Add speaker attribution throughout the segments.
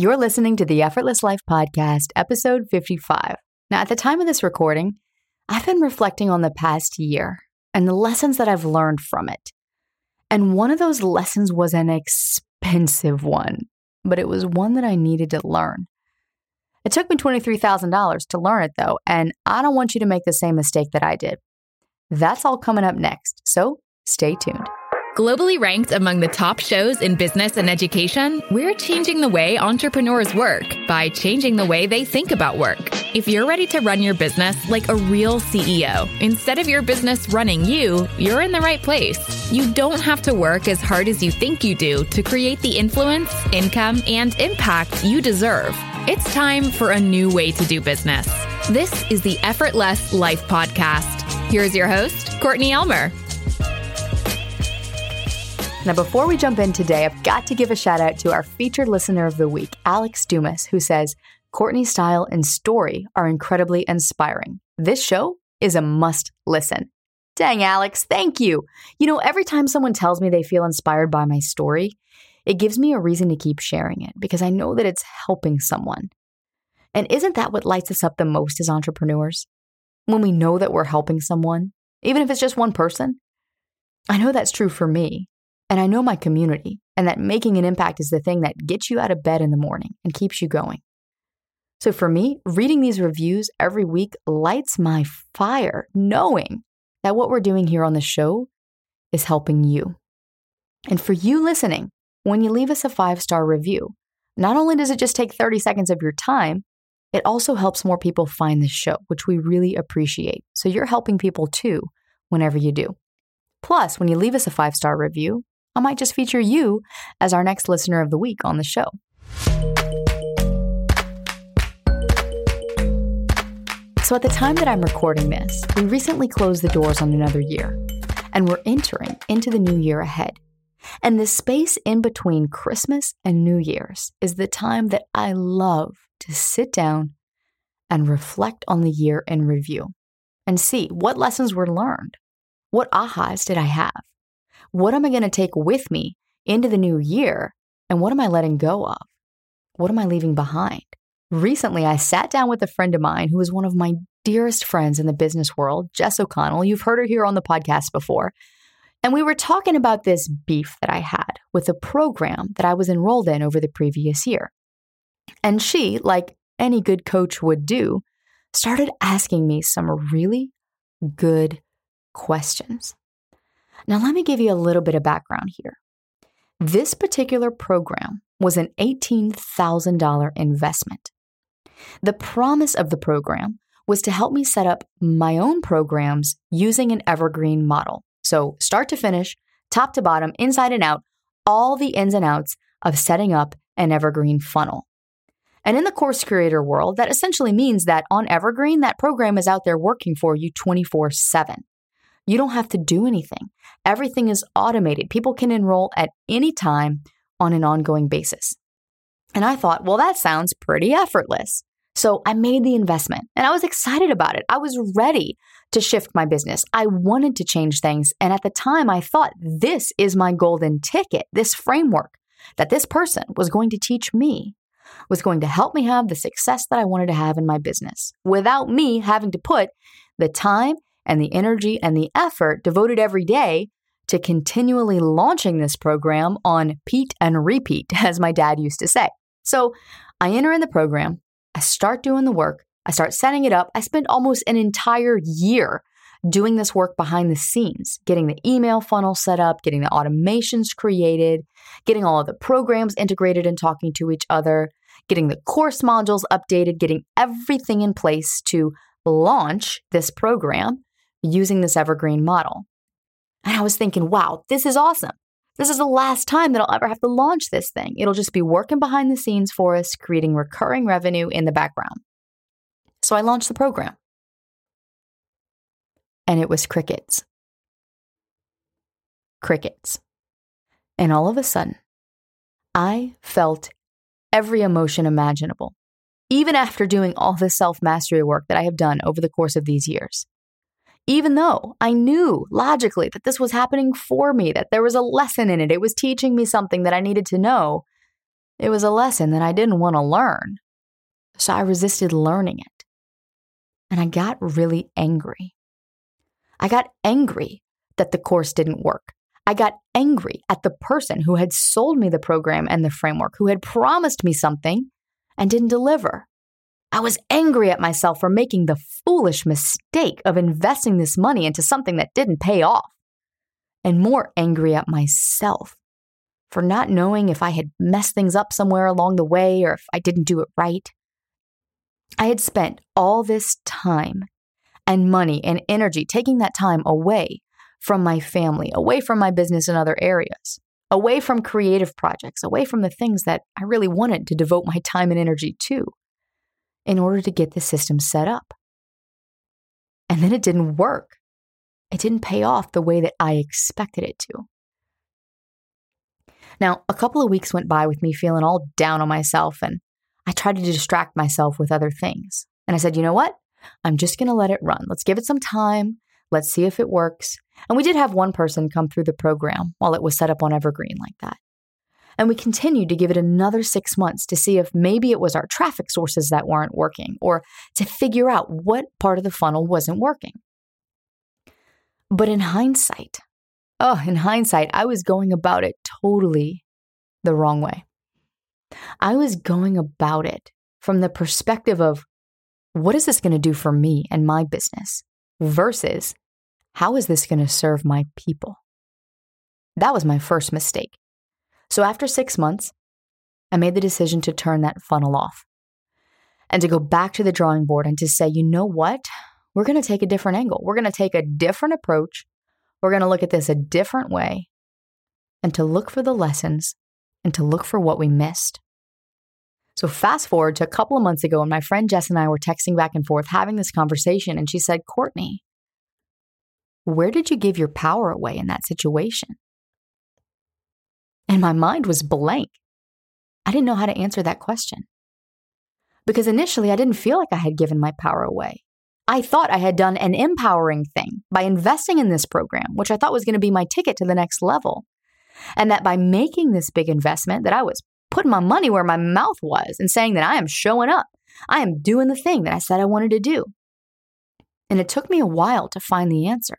Speaker 1: You're listening to the Effortless Life Podcast, episode 55. Now, at the time of this recording, I've been reflecting on the past year and the lessons that I've learned from it. And one of those lessons was an expensive one, but it was one that I needed to learn. It took me $23,000 to learn it, though, and I don't want you to make the same mistake that I did. That's all coming up next, so stay tuned.
Speaker 2: Globally ranked among the top shows in business and education, we're changing the way entrepreneurs work by changing the way they think about work. If you're ready to run your business like a real CEO, instead of your business running you, you're in the right place. You don't have to work as hard as you think you do to create the influence, income, and impact you deserve. It's time for a new way to do business. This is the Effortless Life Podcast. Here's your host, Courtney Elmer.
Speaker 1: Now, before we jump in today, I've got to give a shout out to our featured listener of the week, Alex Dumas, who says, Courtney's style and story are incredibly inspiring. This show is a must listen. Dang, Alex, thank you. You know, every time someone tells me they feel inspired by my story, it gives me a reason to keep sharing it because I know that it's helping someone. And isn't that what lights us up the most as entrepreneurs? When we know that we're helping someone, even if it's just one person? I know that's true for me. And I know my community, and that making an impact is the thing that gets you out of bed in the morning and keeps you going. So for me, reading these reviews every week lights my fire, knowing that what we're doing here on the show is helping you. And for you listening, when you leave us a five star review, not only does it just take 30 seconds of your time, it also helps more people find the show, which we really appreciate. So you're helping people too whenever you do. Plus, when you leave us a five star review, I might just feature you as our next listener of the week on the show. So, at the time that I'm recording this, we recently closed the doors on another year, and we're entering into the new year ahead. And the space in between Christmas and New Year's is the time that I love to sit down and reflect on the year in review and see what lessons were learned. What ahas did I have? What am I going to take with me into the new year? And what am I letting go of? What am I leaving behind? Recently, I sat down with a friend of mine who is one of my dearest friends in the business world, Jess O'Connell. You've heard her here on the podcast before. And we were talking about this beef that I had with a program that I was enrolled in over the previous year. And she, like any good coach would do, started asking me some really good questions. Now, let me give you a little bit of background here. This particular program was an $18,000 investment. The promise of the program was to help me set up my own programs using an evergreen model. So, start to finish, top to bottom, inside and out, all the ins and outs of setting up an evergreen funnel. And in the course creator world, that essentially means that on Evergreen, that program is out there working for you 24 7. You don't have to do anything. Everything is automated. People can enroll at any time on an ongoing basis. And I thought, well, that sounds pretty effortless. So I made the investment and I was excited about it. I was ready to shift my business. I wanted to change things. And at the time, I thought this is my golden ticket, this framework that this person was going to teach me was going to help me have the success that I wanted to have in my business without me having to put the time and the energy and the effort devoted every day to continually launching this program on Pete and repeat, as my dad used to say. So I enter in the program, I start doing the work, I start setting it up. I spent almost an entire year doing this work behind the scenes, getting the email funnel set up, getting the automations created, getting all of the programs integrated and talking to each other, getting the course modules updated, getting everything in place to launch this program using this evergreen model. And I was thinking, wow, this is awesome. This is the last time that I'll ever have to launch this thing. It'll just be working behind the scenes for us, creating recurring revenue in the background. So I launched the program. And it was crickets. Crickets. And all of a sudden, I felt every emotion imaginable, even after doing all the self mastery work that I have done over the course of these years even though I knew logically that this was happening for me, that there was a lesson in it, it was teaching me something that I needed to know, It was a lesson that I didn't want to learn. So I resisted learning it. And I got really angry. I got angry that the course didn't work. I got angry at the person who had sold me the program and the framework, who had promised me something and didn't deliver. I was angry at myself for making the foolish mistake of investing this money into something that didn't pay off, and more angry at myself for not knowing if I had messed things up somewhere along the way or if I didn't do it right. I had spent all this time and money and energy taking that time away from my family, away from my business and other areas, away from creative projects, away from the things that I really wanted to devote my time and energy to in order to get the system set up. And then it didn't work. It didn't pay off the way that I expected it to. Now, a couple of weeks went by with me feeling all down on myself, and I tried to distract myself with other things. And I said, you know what? I'm just going to let it run. Let's give it some time. Let's see if it works. And we did have one person come through the program while it was set up on Evergreen like that. And we continued to give it another six months to see if maybe it was our traffic sources that weren't working or to figure out what part of the funnel wasn't working. But in hindsight, oh, in hindsight, I was going about it totally the wrong way. I was going about it from the perspective of what is this going to do for me and my business versus how is this going to serve my people? That was my first mistake. So after six months, I made the decision to turn that funnel off and to go back to the drawing board and to say, you know what? We're going to take a different angle. We're going to take a different approach. We're going to look at this a different way and to look for the lessons and to look for what we missed. So, fast forward to a couple of months ago, and my friend Jess and I were texting back and forth having this conversation, and she said, Courtney, where did you give your power away in that situation? And my mind was blank. I didn't know how to answer that question. Because initially, I didn't feel like I had given my power away. I thought I had done an empowering thing by investing in this program, which I thought was going to be my ticket to the next level. And that by making this big investment, that I was putting my money where my mouth was and saying that I am showing up. I am doing the thing that I said I wanted to do. And it took me a while to find the answer.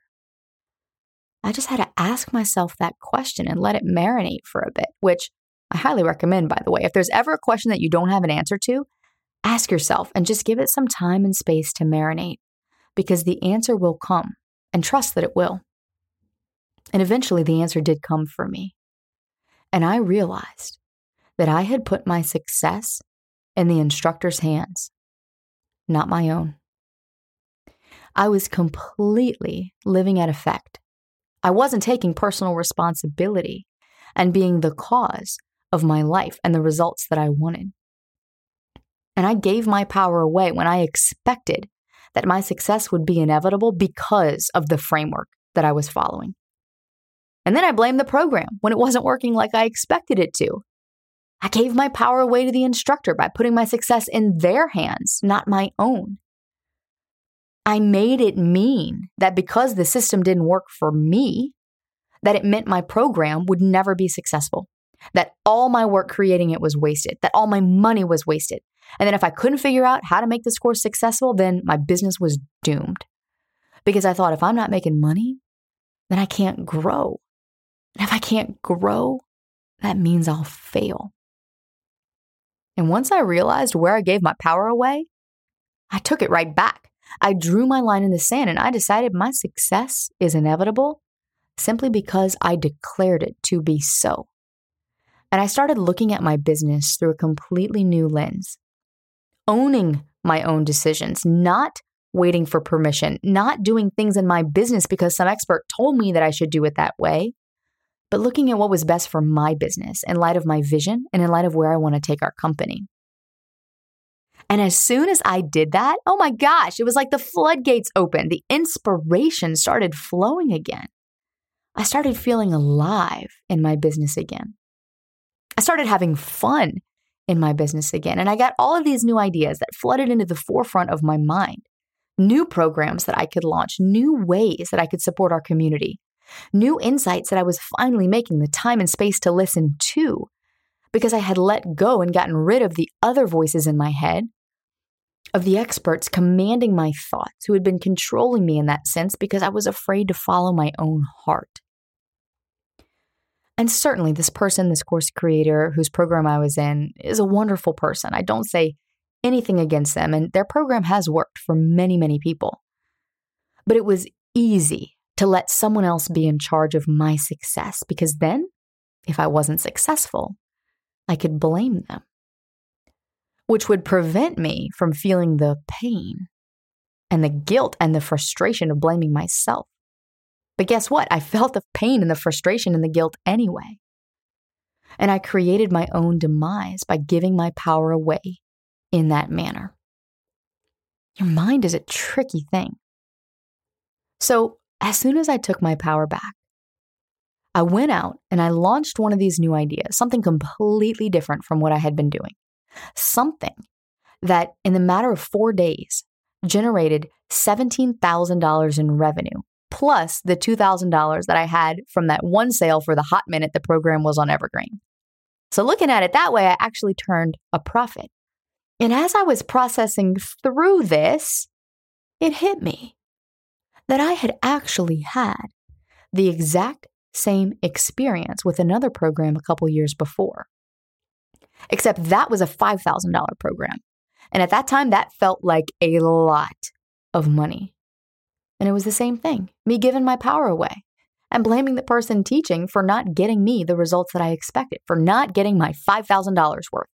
Speaker 1: I just had to ask myself that question and let it marinate for a bit, which I highly recommend, by the way. If there's ever a question that you don't have an answer to, ask yourself and just give it some time and space to marinate because the answer will come and trust that it will. And eventually the answer did come for me. And I realized that I had put my success in the instructor's hands, not my own. I was completely living at effect I wasn't taking personal responsibility and being the cause of my life and the results that I wanted. And I gave my power away when I expected that my success would be inevitable because of the framework that I was following. And then I blamed the program when it wasn't working like I expected it to. I gave my power away to the instructor by putting my success in their hands, not my own. I made it mean that because the system didn't work for me, that it meant my program would never be successful, that all my work creating it was wasted, that all my money was wasted. And then if I couldn't figure out how to make this course successful, then my business was doomed. Because I thought if I'm not making money, then I can't grow. And if I can't grow, that means I'll fail. And once I realized where I gave my power away, I took it right back. I drew my line in the sand and I decided my success is inevitable simply because I declared it to be so. And I started looking at my business through a completely new lens, owning my own decisions, not waiting for permission, not doing things in my business because some expert told me that I should do it that way, but looking at what was best for my business in light of my vision and in light of where I want to take our company. And as soon as I did that, oh my gosh, it was like the floodgates opened. The inspiration started flowing again. I started feeling alive in my business again. I started having fun in my business again. And I got all of these new ideas that flooded into the forefront of my mind new programs that I could launch, new ways that I could support our community, new insights that I was finally making the time and space to listen to because I had let go and gotten rid of the other voices in my head, of the experts commanding my thoughts who had been controlling me in that sense because I was afraid to follow my own heart. And certainly, this person, this course creator whose program I was in, is a wonderful person. I don't say anything against them, and their program has worked for many, many people. But it was easy to let someone else be in charge of my success because then, if I wasn't successful, I could blame them, which would prevent me from feeling the pain and the guilt and the frustration of blaming myself. But guess what? I felt the pain and the frustration and the guilt anyway. And I created my own demise by giving my power away in that manner. Your mind is a tricky thing. So, as soon as I took my power back, I went out and I launched one of these new ideas, something completely different from what I had been doing. Something that, in the matter of four days, generated $17,000 in revenue plus the $2,000 that I had from that one sale for the hot minute the program was on Evergreen. So, looking at it that way, I actually turned a profit. And as I was processing through this, it hit me that I had actually had the exact same experience with another program a couple years before. Except that was a $5,000 program. And at that time, that felt like a lot of money. And it was the same thing me giving my power away and blaming the person teaching for not getting me the results that I expected, for not getting my $5,000 worth.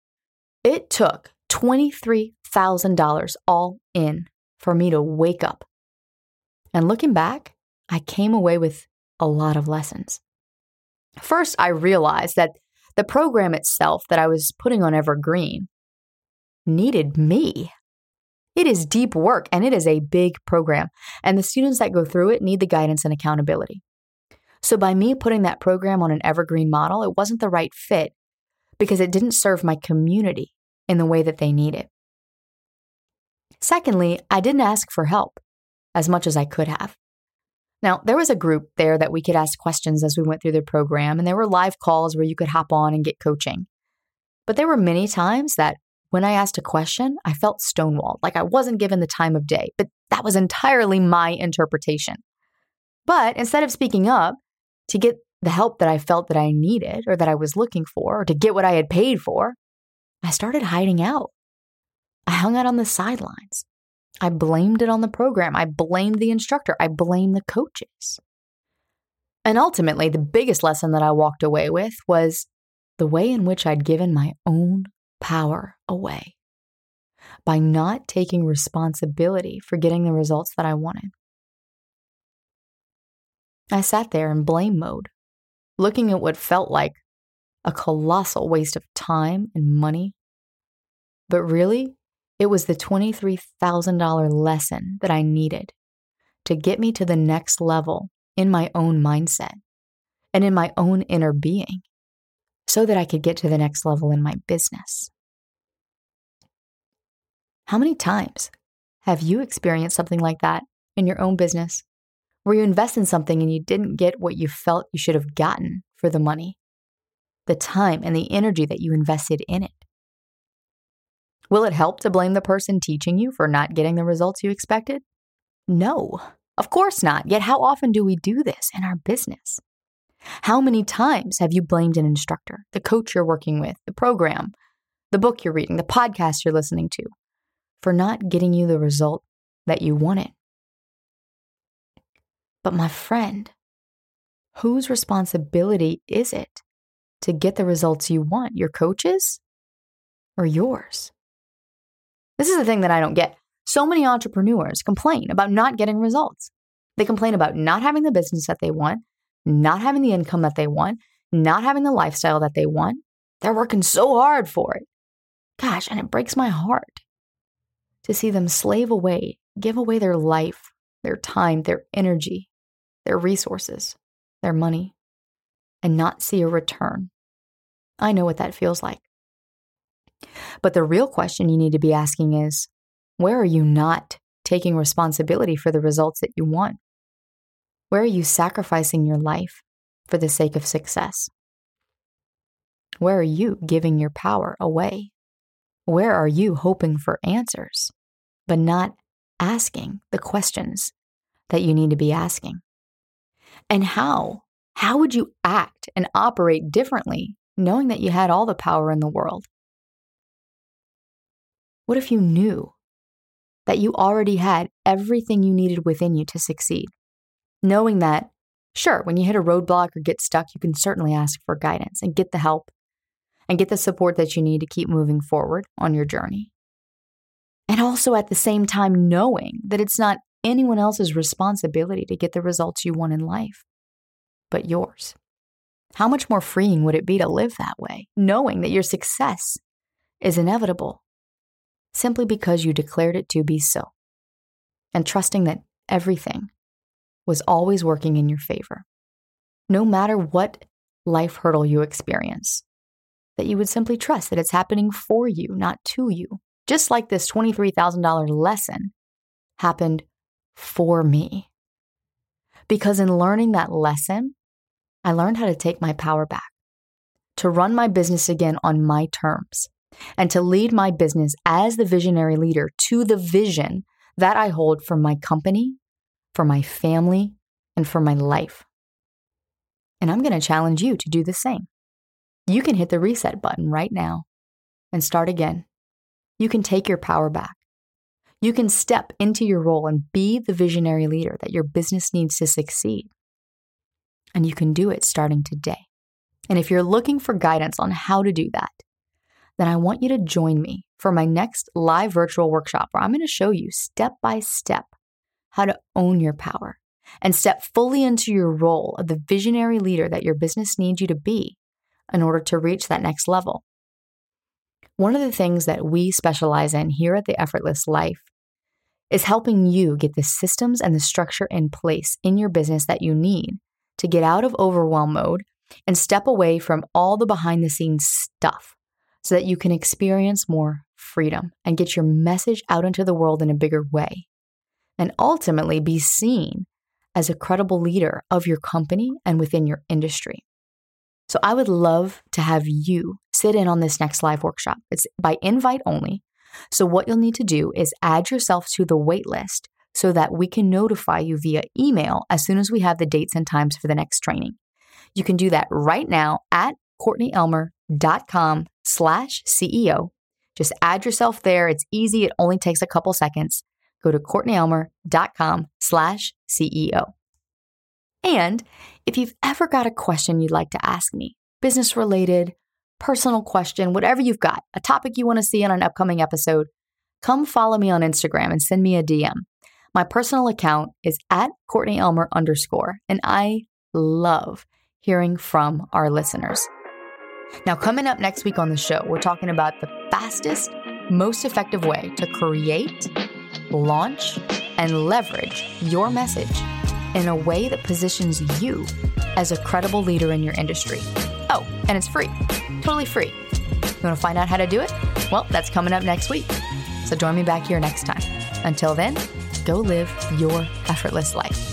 Speaker 1: It took $23,000 all in for me to wake up. And looking back, I came away with a lot of lessons. First, I realized that the program itself that I was putting on Evergreen needed me. It is deep work and it is a big program, and the students that go through it need the guidance and accountability. So, by me putting that program on an evergreen model, it wasn't the right fit because it didn't serve my community in the way that they need it. Secondly, I didn't ask for help as much as I could have. Now, there was a group there that we could ask questions as we went through the program, and there were live calls where you could hop on and get coaching. But there were many times that when I asked a question, I felt stonewalled, like I wasn't given the time of day, but that was entirely my interpretation. But instead of speaking up to get the help that I felt that I needed or that I was looking for, or to get what I had paid for, I started hiding out. I hung out on the sidelines. I blamed it on the program. I blamed the instructor. I blamed the coaches. And ultimately, the biggest lesson that I walked away with was the way in which I'd given my own power away by not taking responsibility for getting the results that I wanted. I sat there in blame mode, looking at what felt like a colossal waste of time and money. But really, it was the $23,000 lesson that I needed to get me to the next level in my own mindset and in my own inner being so that I could get to the next level in my business. How many times have you experienced something like that in your own business where you invest in something and you didn't get what you felt you should have gotten for the money, the time, and the energy that you invested in it? Will it help to blame the person teaching you for not getting the results you expected? No, of course not. Yet, how often do we do this in our business? How many times have you blamed an instructor, the coach you're working with, the program, the book you're reading, the podcast you're listening to, for not getting you the result that you wanted. But my friend, whose responsibility is it to get the results you want? Your coach's or yours? This is the thing that I don't get. So many entrepreneurs complain about not getting results. They complain about not having the business that they want, not having the income that they want, not having the lifestyle that they want. They're working so hard for it. Gosh, and it breaks my heart to see them slave away, give away their life, their time, their energy, their resources, their money, and not see a return. I know what that feels like. But the real question you need to be asking is where are you not taking responsibility for the results that you want? Where are you sacrificing your life for the sake of success? Where are you giving your power away? Where are you hoping for answers, but not asking the questions that you need to be asking? And how? How would you act and operate differently knowing that you had all the power in the world? What if you knew that you already had everything you needed within you to succeed? Knowing that, sure, when you hit a roadblock or get stuck, you can certainly ask for guidance and get the help and get the support that you need to keep moving forward on your journey. And also at the same time, knowing that it's not anyone else's responsibility to get the results you want in life, but yours. How much more freeing would it be to live that way, knowing that your success is inevitable simply because you declared it to be so, and trusting that everything was always working in your favor, no matter what life hurdle you experience, that you would simply trust that it's happening for you, not to you. Just like this $23,000 lesson happened for me. Because in learning that lesson, I learned how to take my power back, to run my business again on my terms, and to lead my business as the visionary leader to the vision that I hold for my company, for my family, and for my life. And I'm going to challenge you to do the same. You can hit the reset button right now and start again. You can take your power back. You can step into your role and be the visionary leader that your business needs to succeed. And you can do it starting today. And if you're looking for guidance on how to do that, then I want you to join me for my next live virtual workshop where I'm going to show you step by step how to own your power and step fully into your role of the visionary leader that your business needs you to be in order to reach that next level. One of the things that we specialize in here at the Effortless Life is helping you get the systems and the structure in place in your business that you need to get out of overwhelm mode and step away from all the behind the scenes stuff so that you can experience more freedom and get your message out into the world in a bigger way. And ultimately be seen as a credible leader of your company and within your industry. So I would love to have you sit in on this next live workshop. It's by invite only. So what you'll need to do is add yourself to the wait list so that we can notify you via email as soon as we have the dates and times for the next training. You can do that right now at courtneyelmer.com slash CEO. Just add yourself there. It's easy. It only takes a couple seconds. Go to courtneyelmer.com slash CEO. And if you've ever got a question you'd like to ask me, business related, personal question, whatever you've got, a topic you want to see on an upcoming episode, come follow me on Instagram and send me a DM. My personal account is at Courtney Elmer underscore, and I love hearing from our listeners. Now, coming up next week on the show, we're talking about the fastest, most effective way to create, launch, and leverage your message in a way that positions you as a credible leader in your industry. Oh, and it's free, totally free. You want to find out how to do it? Well, that's coming up next week. So join me back here next time. Until then, go live your effortless life.